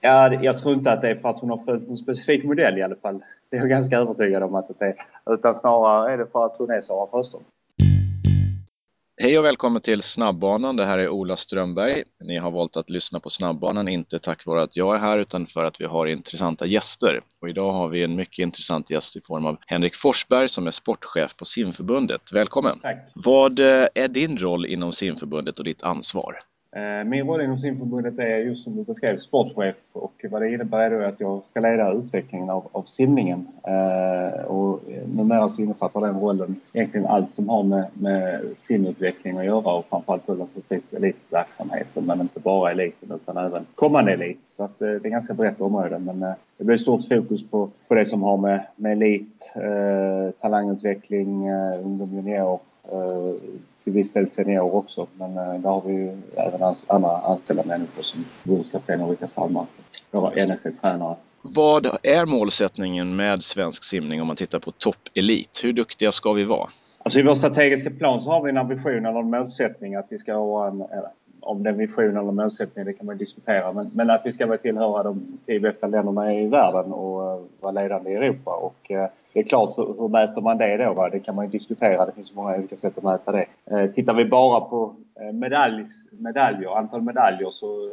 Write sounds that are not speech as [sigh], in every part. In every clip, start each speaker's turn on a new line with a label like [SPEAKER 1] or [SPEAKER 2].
[SPEAKER 1] Ja, jag tror inte att det är för att hon har följt en specifik modell i alla fall. Det är jag ganska övertygad om att det är. Utan snarare är det för att hon är Sara Sjöström.
[SPEAKER 2] Hej och välkommen till Snabbbanan. Det här är Ola Strömberg. Ni har valt att lyssna på Snabbbanan, inte tack vare att jag är här utan för att vi har intressanta gäster. Och idag har vi en mycket intressant gäst i form av Henrik Forsberg som är sportchef på simförbundet. Välkommen!
[SPEAKER 1] Tack!
[SPEAKER 2] Vad eh, är din roll inom simförbundet och ditt ansvar?
[SPEAKER 1] Eh, min roll inom simförbundet är just som du beskrev sportchef och vad det innebär är att jag ska leda utvecklingen av, av simningen. Eh, och eh, numera så innefattar den rollen egentligen allt som har med, med simutveckling att göra och framförallt då naturligtvis elitverksamheten men inte bara eliten utan även kommande elit. Så att, eh, det är ganska brett område men eh, det blir stort fokus på, på det som har med, med elit, eh, talangutveckling, eh, ungdom junior Eh, till viss del seniorer också. Men eh, där har vi ju även andra anställda människor som förbundskapten Ulrika Salmark, våra NSC-tränare.
[SPEAKER 2] Vad är målsättningen med svensk simning om man tittar på toppelit? Hur duktiga ska vi vara?
[SPEAKER 1] Alltså I vår strategiska plan så har vi en ambition eller en målsättning att vi ska ha en, om det är vision eller målsättning det kan man diskutera. Men, men att vi ska tillhöra de tio bästa länderna i världen och vara ledande i Europa. Och, det är klart, hur, hur mäter man det då? Va? Det kan man ju diskutera. Det finns många olika sätt att mäta det. Eh, tittar vi bara på eh, medaljs, medaljer, antal medaljer så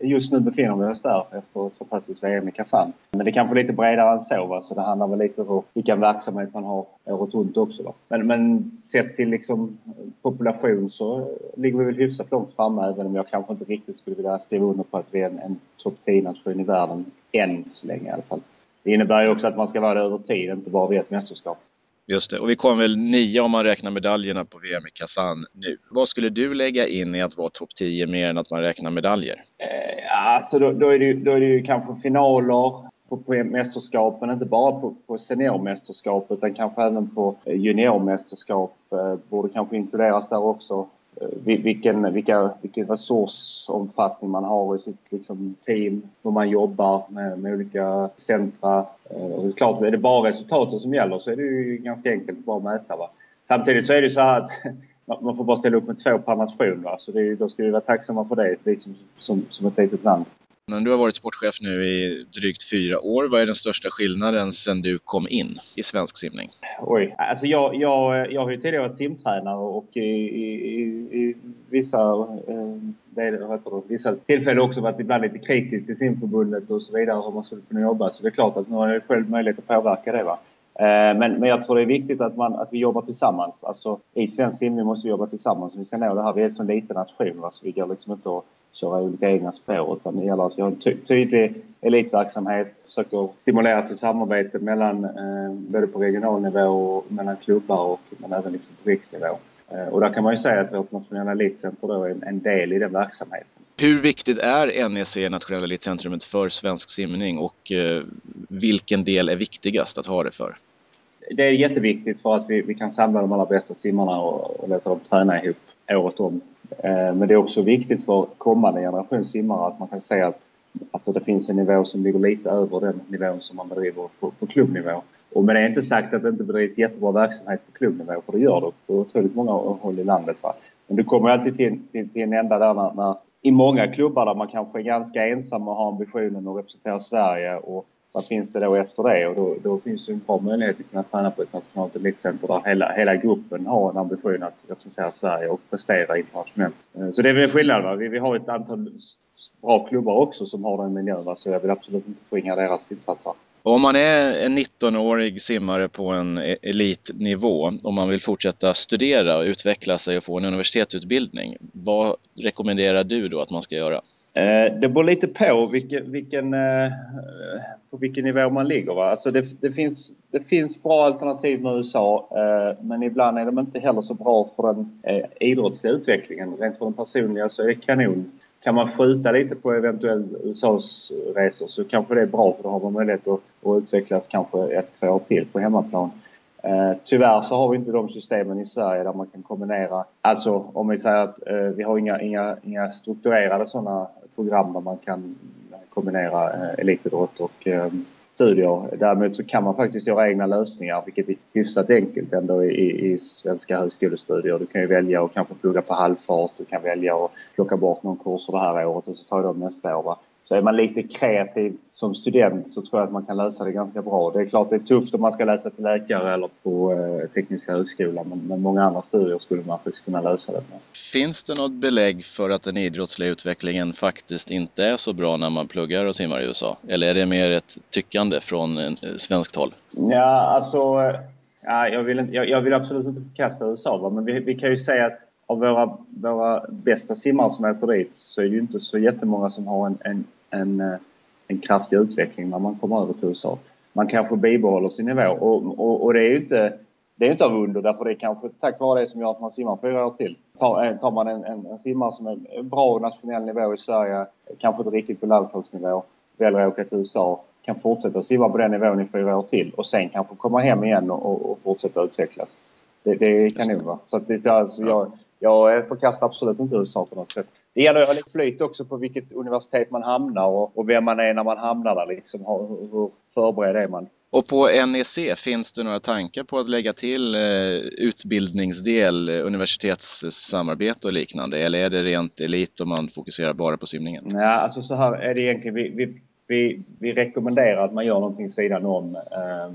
[SPEAKER 1] eh, just nu befinner vi oss där efter ett fantastiskt VM i Kazan. Men det är kanske lite bredare än så. Va? Så det handlar väl lite om vilken verksamhet man har året runt också. Va? Men, men sett till liksom eh, population så ligger vi väl hyfsat långt framme även om jag kanske inte riktigt skulle vilja skriva under på att vi är en, en topp 10-nation i världen än så länge i alla fall. Det innebär ju också att man ska vara över tid, inte bara vid ett mästerskap.
[SPEAKER 2] Just det, och vi kommer väl nio om man räknar medaljerna på VM i Kazan nu. Vad skulle du lägga in i att vara topp 10 mer än att man räknar medaljer?
[SPEAKER 1] Eh, alltså då, då, är det då är det ju kanske finaler på, på mästerskapen, inte bara på, på seniormästerskap utan kanske även på juniormästerskap. Eh, borde kanske inkluderas där också. Eh, vilken, vilka, vilken resursomfattning man har i sitt liksom, team, hur man jobbar med, med olika centra. Eh, och klart, är det bara resultaten som gäller så är det ju ganska enkelt att bara mäta. Va? Samtidigt så är det så här att [laughs] man får bara ställa upp med två per nation. Va? Så det är, då ska vi vara tacksamma för det, vi som, som ett litet land.
[SPEAKER 2] Du har varit sportchef nu i drygt fyra år. Vad är den största skillnaden sedan du kom in i svensk simning?
[SPEAKER 1] Oj, alltså jag, jag, jag har ju tidigare varit simtränare och i, i, i vissa, eh, vissa tillfällen också varit ibland lite kritisk till simförbundet och så vidare hur man skulle kunna jobba. Så det är klart att nu har jag själv möjlighet att påverka det. Va? Eh, men, men jag tror det är viktigt att, man, att vi jobbar tillsammans. Alltså, I svensk simning måste vi jobba tillsammans. om Vi ska nå det här. Vi är en så liten nation va? så vi går liksom inte att köra olika egna spår utan det gäller att vi har en ty tydlig elitverksamhet, försöker stimulera till samarbete mellan eh, både på regional nivå och mellan klubbar och men även liksom på riksnivå. Eh, och där kan man ju säga att vårt nationella elitcenter då är en, en del i den verksamheten.
[SPEAKER 2] Hur viktigt är NEC, Nationella Elitcentrumet, för svensk simning och eh, vilken del är viktigast att ha det för?
[SPEAKER 1] Det är jätteviktigt för att vi, vi kan samla de allra bästa simmarna och, och låta dem träna ihop året om. Eh, men det är också viktigt för kommande generation simmare att man kan se att alltså det finns en nivå som ligger lite över den nivån som man bedriver på, på klubbnivå. Och med det inte sagt att det inte bedrivs jättebra verksamhet på klubbnivå, för det gör det på otroligt många håll i landet. Va? Men du kommer alltid till, till, till en ända där när, när, i många klubbar där man kanske är ganska ensam och har ambitionen att representera Sverige och vad finns det då efter det? Och då, då finns det en bra möjlighet att kunna träna på ett nationellt elitcenter där hela, hela gruppen har en ambition att representera Sverige och prestera internationellt. Eh, så det är väl skillnad. Va? Vi, vi har ett antal bra klubbar också som har den miljön. Va? Så jag vill absolut inte förringa deras insatser.
[SPEAKER 2] Om man är en 19-årig simmare på en e, elitnivå och man vill fortsätta studera och utveckla sig och få en universitetsutbildning, vad rekommenderar du då att man ska göra?
[SPEAKER 1] Eh, det beror lite på vilken, vilken, på vilken nivå man ligger. Va? Alltså det, det, finns, det finns bra alternativ med USA eh, men ibland är de inte heller så bra för den idrottsliga utvecklingen. Rent för den personliga så är det kanon. Kan man skjuta lite på eventuellt USAs resor så kanske det är bra för då har man möjlighet att, att utvecklas kanske ett, två år till på hemmaplan. Eh, tyvärr så har vi inte de systemen i Sverige där man kan kombinera, alltså om vi säger att eh, vi har inga, inga, inga strukturerade sådana program där man kan eh, kombinera eh, elitidrott och eh, studier. Däremot så kan man faktiskt göra egna lösningar vilket är hyfsat enkelt ändå i, i svenska högskolestudier. Du kan ju välja att kanske plugga på halvfart, du kan välja att plocka bort någon kurs för det här året och så tar du dem nästa år. Va? Så är man lite kreativ som student så tror jag att man kan lösa det ganska bra. Det är klart det är tufft om man ska läsa till läkare eller på eh, Tekniska högskolan men med många andra studier skulle man faktiskt kunna lösa det. Med.
[SPEAKER 2] Finns det något belägg för att den idrottsliga utvecklingen faktiskt inte är så bra när man pluggar och simmar i USA? Eller är det mer ett tyckande från eh, svenskt håll?
[SPEAKER 1] Ja, alltså Ja, jag, vill, jag, jag vill absolut inte förkasta USA, va? men vi, vi kan ju säga att av våra, våra bästa simmare som åker dit så är det ju inte så jättemånga som har en, en, en, eh, en kraftig utveckling när man kommer över till USA. Man kanske bibehåller sin nivå och, och, och det är ju inte det är inte av under därför det är kanske tack vare det som gör att man simmar fyra år till. Tar, eh, tar man en, en, en simmare som är bra nationell nivå i Sverige, kanske inte riktigt på landslagsnivå, väljer att åka till USA kan fortsätta simma på den nivån i fyra år till och sen kanske komma hem igen och, och fortsätta utvecklas. Det, det kan nog vara. Så att det, alltså, jag, jag förkastar absolut inte USA på något sätt. Det gäller att ha lite flyt också på vilket universitet man hamnar och, och vem man är när man hamnar där. Liksom. Hur, hur förberedd är man?
[SPEAKER 2] Och på NEC, finns det några tankar på att lägga till eh, utbildningsdel, universitetssamarbete och liknande? Eller är det rent elit och man fokuserar bara på simningen?
[SPEAKER 1] Ja, alltså så här är det egentligen. Vi, vi vi, vi rekommenderar att man gör någonting sidan om eh,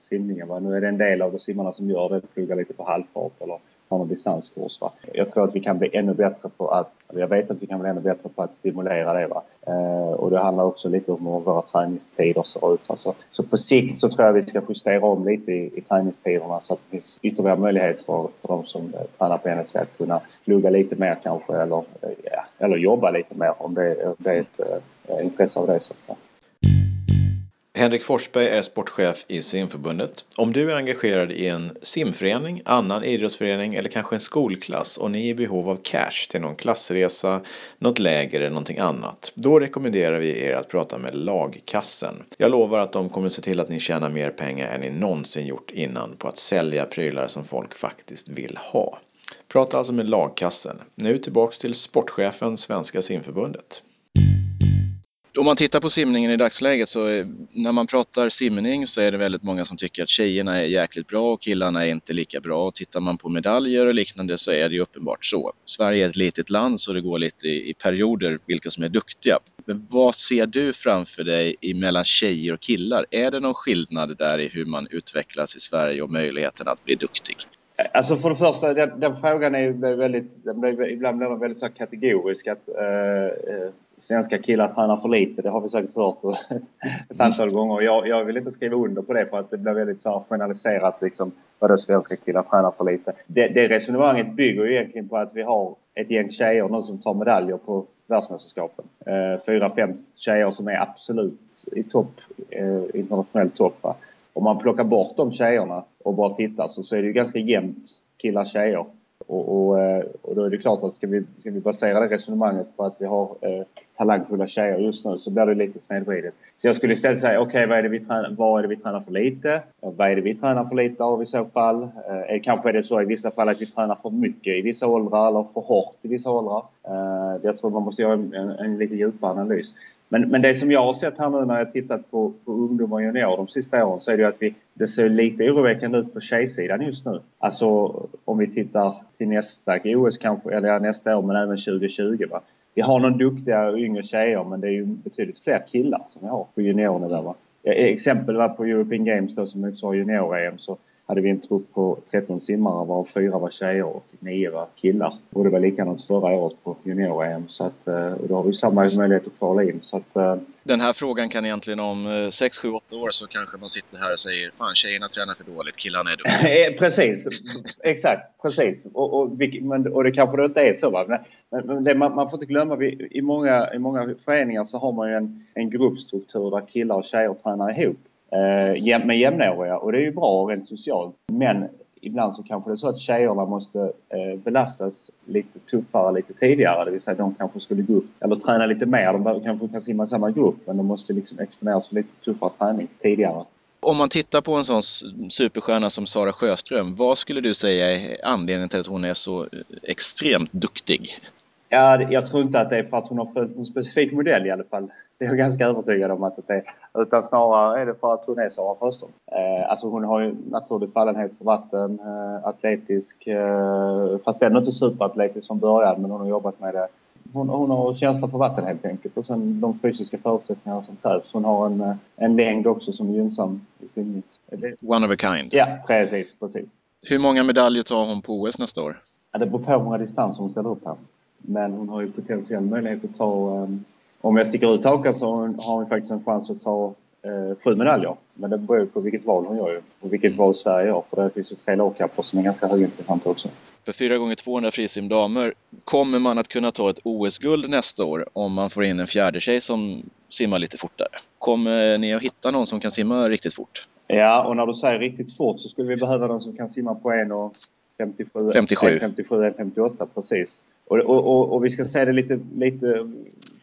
[SPEAKER 1] simningen. Va? Nu är det en del av de simmarna som gör det, pluggar lite på halvfart eller har någon distanskurs. Va? Jag tror att vi kan bli ännu bättre på att, jag vet att vi kan bli ännu bättre på att stimulera det. Va? Eh, och det handlar också lite om hur våra träningstider ser ut. Alltså, så på sikt så tror jag vi ska justera om lite i, i träningstiderna så att det finns ytterligare möjlighet för, för de som eh, tränar på NSC att kunna plugga lite mer kanske eller, eh, eller jobba lite mer om det, om det är ett eh, intresse av det. Så.
[SPEAKER 3] Henrik Forsberg är sportchef i simförbundet. Om du är engagerad i en simförening, annan idrottsförening eller kanske en skolklass och ni är i behov av cash till någon klassresa, något läger eller någonting annat. Då rekommenderar vi er att prata med lagkassen. Jag lovar att de kommer se till att ni tjänar mer pengar än ni någonsin gjort innan på att sälja prylar som folk faktiskt vill ha. Prata alltså med lagkassen. Nu tillbaks till sportchefen Svenska simförbundet.
[SPEAKER 2] Om man tittar på simningen i dagsläget så eh, när man pratar simning så är det väldigt många som tycker att tjejerna är jäkligt bra och killarna är inte lika bra. Och tittar man på medaljer och liknande så är det ju uppenbart så. Sverige är ett litet land så det går lite i perioder vilka som är duktiga. Men vad ser du framför dig mellan tjejer och killar? Är det någon skillnad där i hur man utvecklas i Sverige och möjligheten att bli duktig?
[SPEAKER 1] Alltså för det första, den, den frågan är ju väldigt, den blir, ibland blir man väldigt så kategorisk att eh, eh svenska killar tränar för lite. Det har vi säkert hört ett antal gånger. Jag, jag vill inte skriva under på det för att det blir väldigt så generaliserat liksom vadå svenska killar tränar för lite. Det, det resonemanget bygger ju egentligen på att vi har ett gäng tjejer nu som tar medaljer på världsmästerskapen. Eh, fyra, fem tjejer som är absolut i topp, eh, internationell topp. Va? Om man plockar bort de tjejerna och bara tittar så, så är det ju ganska jämnt killar tjejer. Och, och, eh, och, då är det klart att ska vi, ska vi basera det resonemanget på att vi har eh, talangfulla tjejer just nu så blir det lite snedvridet. Så jag skulle istället säga, okej okay, vad, är det vi tränar, vad är det vi tränar för lite? Vad är det vi tränar för lite av i så fall? Eh, eh, kanske är det så i vissa fall att vi tränar för mycket i vissa åldrar eller för hårt i vissa åldrar. Eh, jag tror man måste göra en, en, en lite djupare analys. Men, men det som jag har sett här nu när jag tittat på, på ungdomar och juniorer de sista åren så är det ju att vi, det ser lite oroväckande ut på tjejsidan just nu. Alltså om vi tittar till nästa OS kanske, eller nästa år men även 2020. Va? Vi har några duktiga yngre tjejer men det är ju betydligt fler killar som vi har på juniornivå. Va? Exempel var på European Games då som motsvarar junior-EM så hade vi en trupp på 13 simmare varav fyra var tjejer och nio var killar. Och det var likadant förra året på junior-EM. Så att, eh, och då har vi samma möjlighet att kvala in. Så att, eh,
[SPEAKER 2] Den här frågan kan egentligen om 6, 7, 8 år så kanske man sitter här och säger Fan tjejerna tränar för dåligt, killarna är duktiga. [laughs]
[SPEAKER 1] Eh, precis, exakt, precis. Och, och, och det kanske det inte är så. Va? Men, men det, man, man, får inte glömma, vi, i, många, i många föreningar så har man ju en, en gruppstruktur där killar och tjejer tränar ihop eh, med jämnåriga och det är ju bra rent socialt. Men ibland så kanske det är så att tjejerna måste eh, belastas lite tuffare lite tidigare. Det vill säga de kanske skulle gå upp eller träna lite mer. De kanske kan simma i samma grupp men de måste liksom exponeras för lite tuffare träning tidigare.
[SPEAKER 2] Om man tittar på en sån superstjärna som Sara Sjöström, vad skulle du säga är anledningen till att hon är så eh, extremt duktig?
[SPEAKER 1] Ja, jag tror inte att det är för att hon har följt en specifik modell i alla fall. Det är jag ganska övertygad om att det är. Utan snarare är det för att hon är Sara Sjöström. Eh, alltså hon har ju naturlig fallenhet för vatten, eh, atletisk, eh, fast ändå inte superatletisk från början men hon har jobbat med det hon, hon har känsla för vatten helt enkelt och sen de fysiska förutsättningarna som krävs. Hon har en, eh, en längd också som är gynnsam i simning.
[SPEAKER 2] One of a kind.
[SPEAKER 1] Ja, precis, precis.
[SPEAKER 2] Hur många medaljer tar hon på OS nästa år?
[SPEAKER 1] Ja, det beror på hur många distanser hon ställer upp här. Men hon har ju potentiell möjlighet att ta... Um, om jag sticker ut hakan så har hon faktiskt en chans att ta uh, sju medaljer. Men det beror på vilket val hon gör ju. Och vilket val Sverige gör. För det finns ju tre lagkapper som är ganska högintressanta också.
[SPEAKER 2] För 4 gånger 200 frisimdamer kommer man att kunna ta ett OS-guld nästa år om man får in en fjärde tjej som simmar lite fortare. Kommer ni att hitta någon som kan simma riktigt fort?
[SPEAKER 1] Ja, och när du säger riktigt fort så skulle vi behöva någon som kan simma på 1,57,
[SPEAKER 2] 57.
[SPEAKER 1] 57 58 precis. Och, och, och, vi ska säga det lite, lite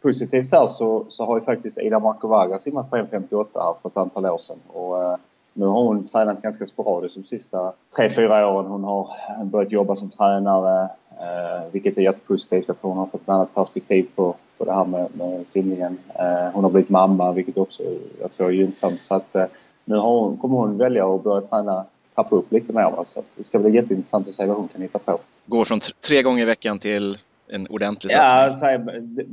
[SPEAKER 1] positivt här så, så har ju faktiskt Ida Markovaga simmat på 1,58 här för ett antal år sedan. Och, eh, nu har hon tränat ganska sporadiskt de sista 3-4 åren. Hon har börjat jobba som tränare, eh, vilket är jättepositivt. Jag tror hon har fått ett annat perspektiv på, på det här med, med simningen. Eh, hon har blivit mamma, vilket också jag tror är gynnsamt. Så att, eh, nu har hon, kommer hon välja att börja träna trappa upp lite mer. Så det ska bli jätteintressant att se vad hon kan hitta på.
[SPEAKER 2] Går från tre gånger i veckan till en ordentlig
[SPEAKER 1] satsning?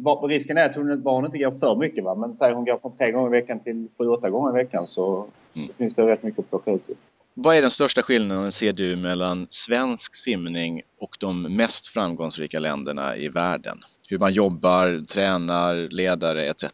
[SPEAKER 1] Ja, risken är att hon, barn inte går för mycket. Va? Men säg hon går från tre gånger i veckan till sju, åtta gånger i veckan så mm. finns det rätt mycket att plocka ut.
[SPEAKER 2] Vad är den största skillnaden ser du mellan svensk simning och de mest framgångsrika länderna i världen? Hur man jobbar, tränar, ledare etc.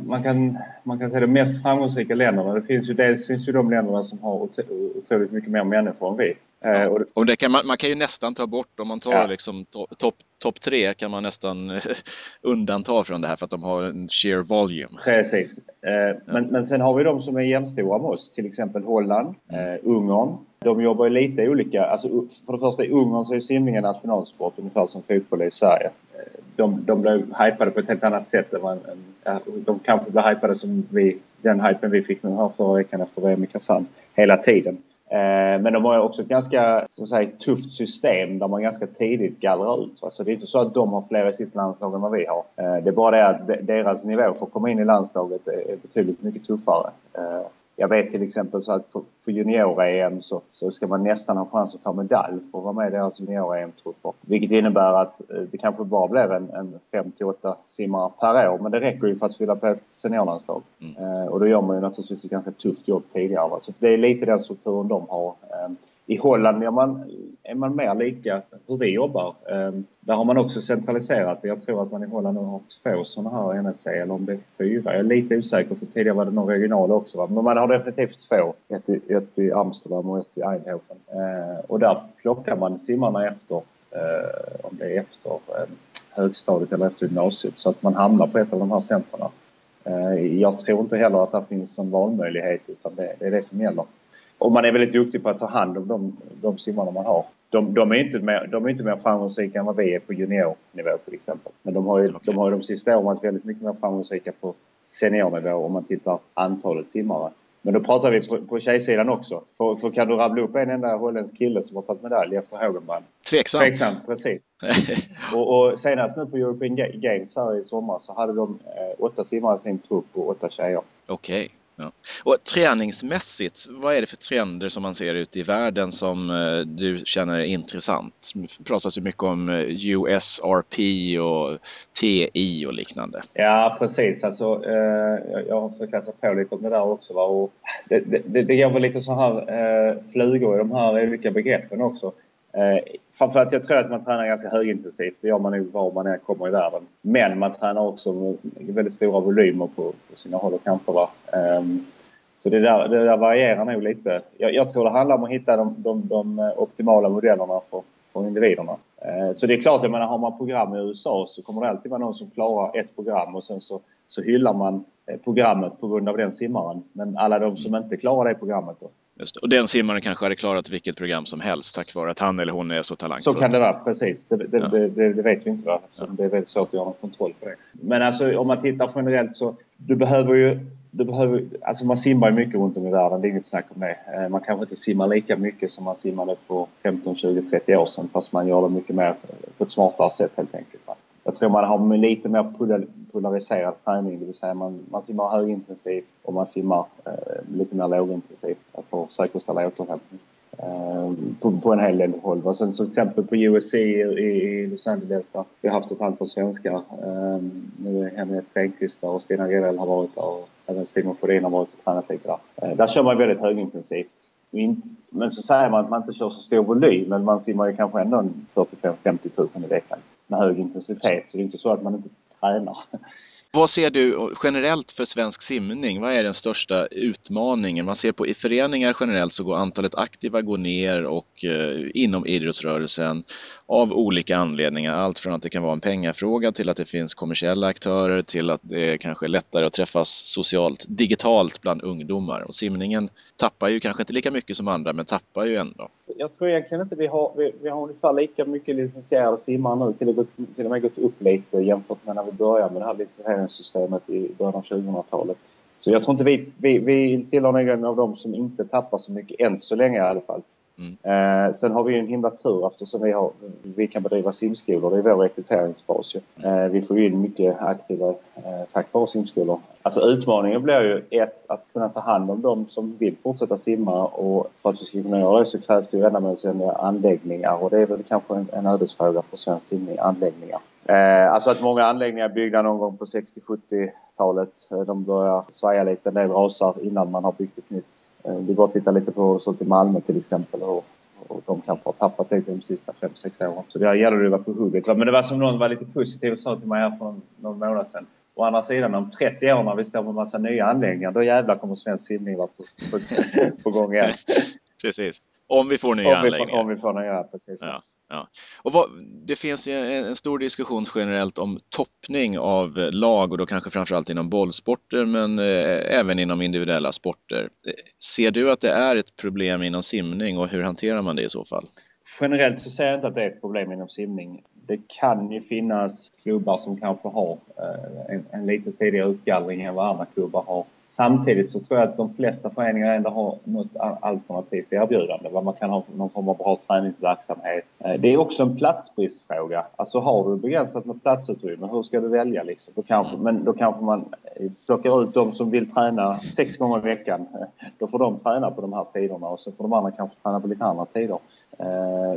[SPEAKER 1] Man kan, man kan säga de mest framgångsrika länderna. Det finns ju dels finns ju de länderna som har otroligt mycket mer människor än vi.
[SPEAKER 2] Ja. Och, och det kan man, man, kan ju nästan ta bort, om man tar ja. liksom topp top tre kan man nästan [laughs] undanta från det här för att de har en sheer volume.
[SPEAKER 1] Precis. Eh, ja. men, men sen har vi de som är jämstora med oss, till exempel Holland, mm. eh, Ungern. De jobbar ju lite olika. Alltså, för det första i Ungern så är simningen nationalsport ungefär som fotboll är i Sverige. De, de blev hypade på ett helt annat sätt än man, de kanske blev hypade som vi, den hypen vi fick nu här förra veckan efter VM i Kazan hela tiden. Eh, men de har också ett ganska så att säga, tufft system där man ganska tidigt gallrar ut. Så det är inte så att de har fler i sitt landslag än vad vi har. Eh, det är bara det att deras nivå för att komma in i landslaget är betydligt mycket tuffare. Eh, jag vet till exempel så att på, på junior-EM så, så ska man nästan ha chans att ta medalj för att vara med i deras junior-EM-trupper. Vilket innebär att eh, det kanske bara blir en, en 5-8 simmare per år men det räcker ju för att fylla på ett seniorlandslag. Mm. Eh, och då gör man ju naturligtvis ett ganska tufft jobb tidigare. Va? Så det är lite den strukturen de har. Eh, i Holland är man, är man mer lika hur vi jobbar. Ehm, där har man också centraliserat Jag tror att man i Holland nu har två sådana här NSC eller om det är fyra. Jag är lite osäker för tidigare var det någon regional också. Va? Men man har definitivt två. Ett i, ett i Amsterdam och ett i Eindhoven. Ehm, och där plockar man simmarna efter, eh, om det är efter ehm, högstadiet eller efter gymnasiet. Så att man hamnar på ett av de här centrarna. Jag tror inte heller att det finns en valmöjlighet utan det är det som gäller. Och man är väldigt duktig på att ta hand om de, de simmarna man har. De, de, är inte mer, de är inte mer framgångsrika än vad vi är på juniornivå till exempel. Men de har ju, okay. de, har ju de sista åren varit väldigt mycket mer framgångsrika på seniornivå om man tittar antalet simmare. Men då pratar vi på, på tjejsidan också. För, för kan du rabbla upp en enda holländsk kille som har tagit medalj efter Hågenbrand?
[SPEAKER 2] Tveksamt.
[SPEAKER 1] Tveksamt, precis. [laughs] och, och, senast nu på European Games här i sommar så hade de eh, åtta simmare i sin trupp och åtta tjejer.
[SPEAKER 2] Okej. Okay. Ja. Och träningsmässigt, vad är det för trender som man ser ute i världen som eh, du känner är intressant? Det pratas ju mycket om eh, USRP och TI och liknande.
[SPEAKER 1] Ja precis, alltså, eh, jag har försökt läsa på lite om det där också. Va? Och det, det, det går väl lite så här eh, flugor i de här olika begreppen också. Eh, framförallt jag tror att man tränar ganska högintensivt. Det gör man nog var man än kommer i världen. Men man tränar också med väldigt stora volymer på, på sina håll och kanter. Va? Eh, så det där, det där varierar nog lite. Jag, jag, tror det handlar om att hitta de, de, de optimala modellerna för, för individerna. Eh, så det är klart, jag menar, har man program i USA så kommer det alltid vara någon som klarar ett program och sen så, så hyllar man eh, programmet på grund av den simmaren. Men alla de som inte klarar det programmet då,
[SPEAKER 2] Just. Och den simmaren kanske hade klarat vilket program som helst tack vare att han eller hon är så talangfull.
[SPEAKER 1] Så kan det vara, precis. Det, det, ja. det, det vet vi inte. Va? Ja. Det är väldigt svårt att göra någon kontroll på det. Men alltså om man tittar generellt så du behöver ju du behöver, alltså man simmar ju mycket runt om i världen, det är inget snack om det. Eh, man kanske inte simmar lika mycket som man simmade för 15, 20, 30 år sedan fast man gör det mycket mer på ett smartare sätt helt enkelt. Va? Jag tror man har lite mer polariserad träning, det vill säga man, man simmar högintensivt och man simmar eh, lite mer lågintensivt för att säkerställa återhämtning. eh, på, på en hel del håll. Och sen så till exempel på USC i, i Los Angeles där vi har haft ett antal svenskar. Eh, nu är Henriette Stenqvist där och Stina Gredell har varit där och även Simon Sjödin har varit och tränat lite där. Eh, där kör man väldigt högintensivt. Men så säger man att man inte kör så stor volym men man simmar ju kanske ändå 45-50 000 i veckan med hög intensitet så det är inte så att man inte tränar.
[SPEAKER 2] Vad ser du generellt för svensk simning? Vad är den största utmaningen? Man ser på i föreningar generellt så går antalet aktiva går ner och eh, inom idrottsrörelsen av olika anledningar. Allt från att det kan vara en pengafråga till att det finns kommersiella aktörer till att det kanske är lättare att träffas socialt, digitalt bland ungdomar. Och simningen tappar ju kanske inte lika mycket som andra men tappar ju ändå.
[SPEAKER 1] Jag tror egentligen inte vi har, vi, vi har ungefär lika mycket licensierade simmare nu. Till, till och med gått upp lite jämfört med när vi började med det här licensieringssystemet i början av 2000-talet. Så jag tror inte vi, vi, vi tillhör någon av dem som inte tappar så mycket än så länge i alla fall. Mm. Eh, sen har vi en himla tur eftersom vi, har, vi kan bedriva simskolor. Det är vår rekryteringsbas ju. Eh, vi får in mycket aktiva eh, tack vare simskolor. Alltså utmaningen blir ju ett att kunna ta hand om de som vill fortsätta simma och för att vi ska kunna göra det så krävs det ju ändamålsenliga anläggningar och det är väl kanske en, en ödesfråga för svensk simning, anläggningar. Eh, alltså att många anläggningar byggda någon gång på 60-70-talet. Eh, de börjar svaja lite, en del rasar innan man har byggt ett nytt. Eh, vi bara tittar lite på så till Malmö till exempel och, och de kanske har tappat lite de sista 5-6 åren. Så där gäller det att vara på hugget. Men det var som någon var lite positiv och sa till mig här för någon månad sedan. Å andra sidan om 30 år när vi står med massa nya anläggningar, då jävlar kommer svensk simning vara på, på, på gång igen. [laughs]
[SPEAKER 2] precis. Om vi får nya
[SPEAKER 1] om vi får,
[SPEAKER 2] anläggningar.
[SPEAKER 1] Om vi får nya, precis.
[SPEAKER 2] Ja. Ja. Och vad, det finns en, en, stor diskussion generellt om toppning av lag och då kanske framförallt inom bollsporter men eh, även inom individuella sporter. Ser du att det är ett problem inom simning och hur hanterar man det i så fall?
[SPEAKER 1] Generellt så ser jag inte att det är ett problem inom simning. Det kan ju finnas klubbar som kanske har eh, en, en lite tidigare utgallring än vad andra klubbar har. Samtidigt så tror jag att de flesta föreningar ändå har något alternativt erbjudande. Vad man kan ha någon form av bra träningsverksamhet. Eh, det är också en platsbristfråga. Alltså har du begränsat med platsutrymme, hur ska du välja liksom? Då kanske, men då kanske man eh, plockar ut de som vill träna sex gånger i veckan. Eh, då får de träna på de här tiderna och så får de andra kanske träna på lite andra tider.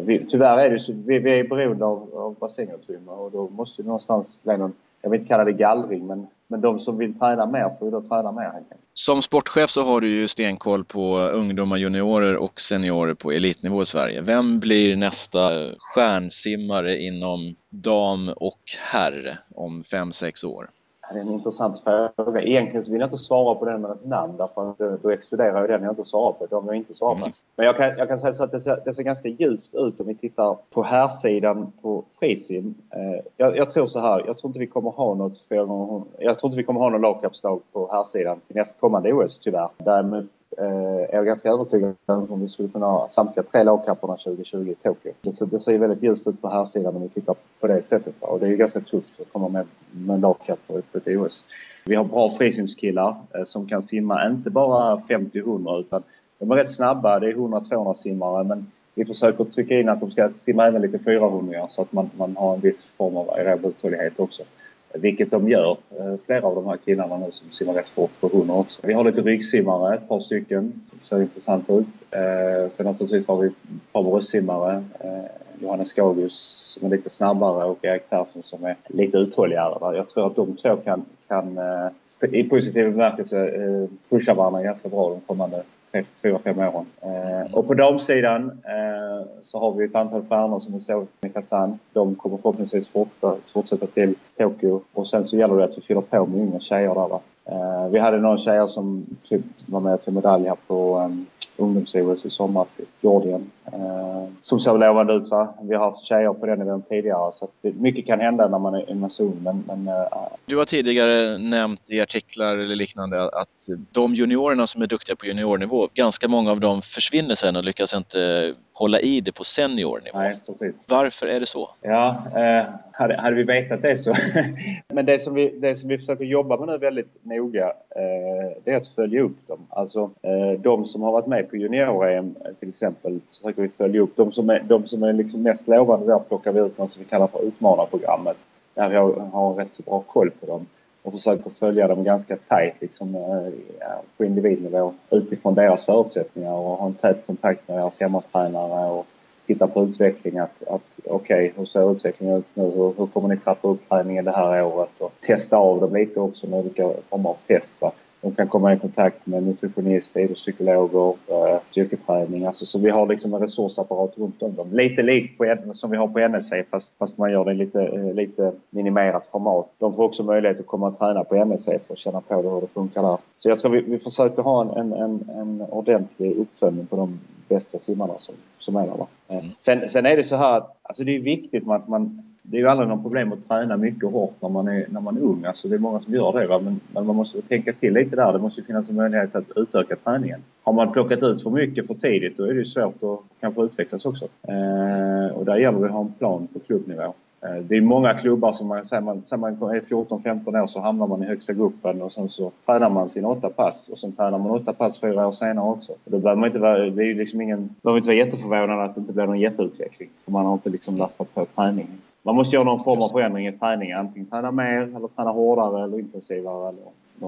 [SPEAKER 1] Vi, tyvärr är det så, vi, vi är beroende av, av bassängutrymme och då måste det någonstans bli någon, jag vill inte kalla det gallring, men, men de som vill träna mer får ju då träna mer helt
[SPEAKER 2] Som sportchef så har du ju stenkoll på ungdomar, juniorer och seniorer på elitnivå i Sverige. Vem blir nästa stjärnsimmare inom dam och herr om 5-6 år?
[SPEAKER 1] Det är en intressant fråga. Egentligen vill jag inte svara på den med ett namn därför att då exkluderar jag den jag inte svarar på. De jag inte svarar på. Mm. Men jag kan, jag kan säga så att det ser, det ser ganska ljust ut om vi tittar på här sidan på frisim. Eh, jag, jag, tror så här. Jag tror inte vi kommer ha något för, Jag tror inte vi kommer ha någon lagkapslag på här sidan till nästkommande OS tyvärr. Däremot eh, är jag ganska övertygad om vi skulle kunna ha samtliga tre lagkapporna 2020 i Tokyo. Det ser, det ser väldigt ljust ut på här sidan om vi tittar på det sättet. Och det är ju ganska tufft att komma med, med lagkappor ett OS. Vi har bra frisimskillar eh, som kan simma inte bara 50-100 utan de är rätt snabba. Det är 100-200 simmare men vi försöker trycka in att de ska simma även lite 400 så att man, man har en viss form av aerob uthållighet också. Vilket de gör, eh, flera av de här killarna nu som simmar rätt fort på 100 också. Vi har lite ryggsimmare, ett par stycken, som ser intressant ut. Eh, sen naturligtvis har vi ett par bröstsimmare. Eh, Johannes Skagus som är lite snabbare och Erik Persson som är lite uthålligare. Jag tror att de två kan, kan eh, i positiv bemärkelse eh, pusha varandra ganska bra de kommande fyra, fem åren. Eh, och på damsidan så har vi ett antal stjärnor som vi såg i Kazan. De kommer förhoppningsvis fortsätta till Tokyo och sen så gäller det att vi fyller på med yngre tjejer där. Va? Vi hade några tjejer som typ var med och tog medalj här på ehm, ungdoms-OS i somras i Georgien. Eh, som såg lovande ut. Va? Vi har haft tjejer på den nivån tidigare så att mycket kan hända när man är i en zon. Men, men eh.
[SPEAKER 2] du har tidigare nämnt i artiklar eller liknande att de juniorerna som är duktiga på juniornivå, ganska många av dem försvinner sen och lyckas inte hålla i det på seniornivå.
[SPEAKER 1] Nej, precis.
[SPEAKER 2] Varför är det så?
[SPEAKER 1] Ja, eh, hade, hade vi vetat det så. [laughs] Men det som, vi, det som vi försöker jobba med nu väldigt noga eh, det är att följa upp dem. Alltså eh, de som har varit med på junior-EM till exempel försöker vi följa upp. De som är, de som är liksom mest lovande där plockar vi ut något som vi kallar för utmanarprogrammet. Där vi har, har rätt så bra koll på dem och försöker följa dem ganska tajt liksom, eh, på individnivå utifrån deras förutsättningar och ha en tät kontakt med deras hemmatränare och titta på utveckling. Att, att okej, okay, hur ser utvecklingen ut nu? Hur, hur kommer ni trappa upp träningen det här året? Och testa av dem lite också med olika former av test. Va? De kan komma i kontakt med nutritionister, idrottspsykologer, eh, styrketräning. Alltså, så vi har liksom en resursapparat runt om dem. Lite likt på, som vi har på NSC fast, fast man gör det lite, eh, lite minimerat format. De får också möjlighet att komma och träna på NSC för att känna på det, hur det funkar där. Så jag tror vi, vi försökte ha en, en, en ordentlig uppföljning på de bästa simmarna som, som är där. Mm. Sen, sen är det så här att alltså det är viktigt att man det är ju aldrig något problem att träna mycket och hårt när man är, när man är ung. Alltså det är många som gör det. Va? Men, men man måste tänka till lite där. Det måste finnas en möjlighet att utöka träningen. Har man plockat ut för mycket för tidigt då är det ju svårt att kanske utvecklas också. Eh, och där gäller det att ha en plan på klubbnivå. Eh, det är många klubbar som man sen man, man är 14-15 år så hamnar man i högsta gruppen och sen så tränar man sina åtta pass och sen tränar man åtta pass fyra år senare också. Och då behöver man inte vara, det är ju liksom ingen, behöver inte vara jätteförvånad att det inte blir någon jätteutveckling. För man har inte liksom lastat på träningen. Man måste göra någon form av förändring i träningen. Antingen träna mer eller träna hårdare eller intensivare. Eller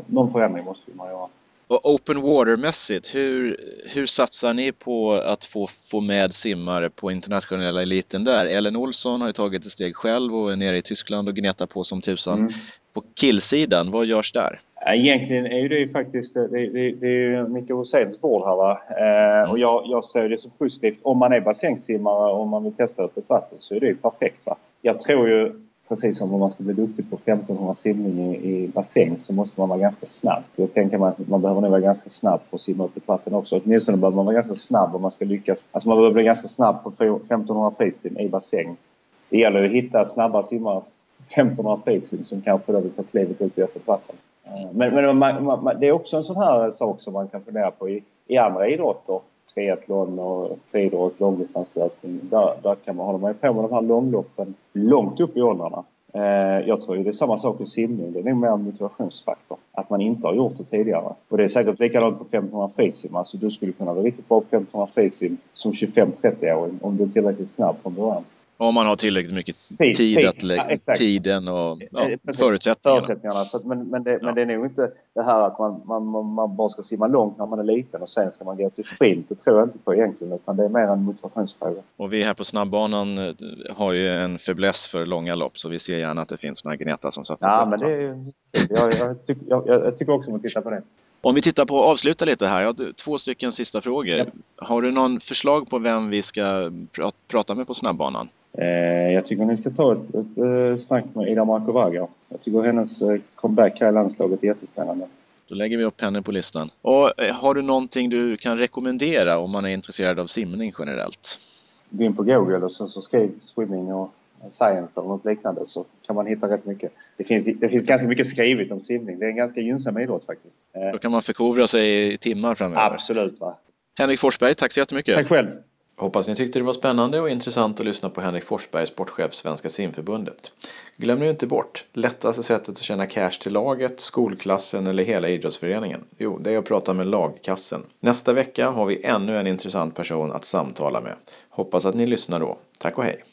[SPEAKER 1] någon förändring måste man göra.
[SPEAKER 2] Och open water-mässigt, hur, hur satsar ni på att få, få med simmare på internationella eliten där? Ellen Olsson har ju tagit ett steg själv och är nere i Tyskland och gnetar på som tusan. Mm. På killsidan, vad görs där?
[SPEAKER 1] Egentligen är ju det faktiskt det, det, det är ju Micke Hosséns bord här va. Eh, mm. Och jag, jag ser det som positivt. Om man är bassängsimmare och man vill testa öppet vatten så är det ju perfekt va. Jag tror ju precis som om man ska bli duktig på 1500 simning i, i bassäng så måste man vara ganska snabb. Jag tänker man, att man behöver nog vara ganska snabb för att simma upp i vatten också. Åtminstone behöver man vara ganska snabb om man ska lyckas. Alltså man behöver bli ganska snabb på 1500 frisim i bassäng. Det gäller att hitta snabba simmare 1500 frisim som kanske då vill ta klivet ut i öppet vatten. Men, men man, man, det är också en sån här sak som man kan fundera på i, i andra idrotter triathlon och friidrott, långdistanslöpning. Där, där kan man hålla på med de här långloppen långt upp i åldrarna. Eh, jag tror ju det är samma sak i simning. Det är nog mer en motivationsfaktor. Att man inte har gjort det tidigare. Och det är säkert likadant på 1500 frisim. Alltså du skulle kunna vara riktigt bra på 1500 frisim som 25-30-åring om du är tillräckligt snabb från början.
[SPEAKER 2] Om man har tillräckligt mycket tid, tid att lägga, ja, tiden och ja, eh, förutsättningarna.
[SPEAKER 1] förutsättningarna. Så, men, men, det, ja. men det är nog inte det här att man, man, man bara ska simma långt när man är liten och sen ska man gå till sprint. Det tror jag inte på egentligen utan det är mer en motivationsfråga.
[SPEAKER 2] Och vi här på snabbbanan eh, har ju en fäbless för långa lopp så vi ser gärna att det finns några Gneta som satsar
[SPEAKER 1] ja,
[SPEAKER 2] på
[SPEAKER 1] men det. Är, jag, jag, tycker, jag, jag tycker också om att titta på det.
[SPEAKER 2] Om vi tittar på, avsluta lite här, jag har två stycken sista frågor. Ja. Har du någon förslag på vem vi ska prata med på snabbbanan?
[SPEAKER 1] Eh, jag tycker ni ska ta ett, ett, eh, snack med Ida Markovaga. Jag tycker hennes eh, comeback här i landslaget är jättespännande.
[SPEAKER 2] Då lägger vi upp henne på listan. Och har du någonting du kan rekommendera om man är intresserad av simning generellt?
[SPEAKER 1] Gå in på Google och så, så skriv swimming och science eller något liknande så kan man hitta rätt mycket. Det finns, det finns ganska mycket skrivet om simning. Det är en ganska gynnsam idrott faktiskt.
[SPEAKER 2] Då kan man förkovra sig i timmar framöver.
[SPEAKER 1] Absolut. Va?
[SPEAKER 2] Henrik Forsberg, tack så jättemycket.
[SPEAKER 1] Tack själv.
[SPEAKER 3] Hoppas ni tyckte det var spännande och intressant att lyssna på Henrik Forsberg, sportchef Svenska simförbundet. Glöm nu inte bort, lättaste sättet att tjäna cash till laget, skolklassen eller hela idrottsföreningen. Jo, det är att prata med lagkassen. Nästa vecka har vi ännu en intressant person att samtala med. Hoppas att ni lyssnar då. Tack och hej!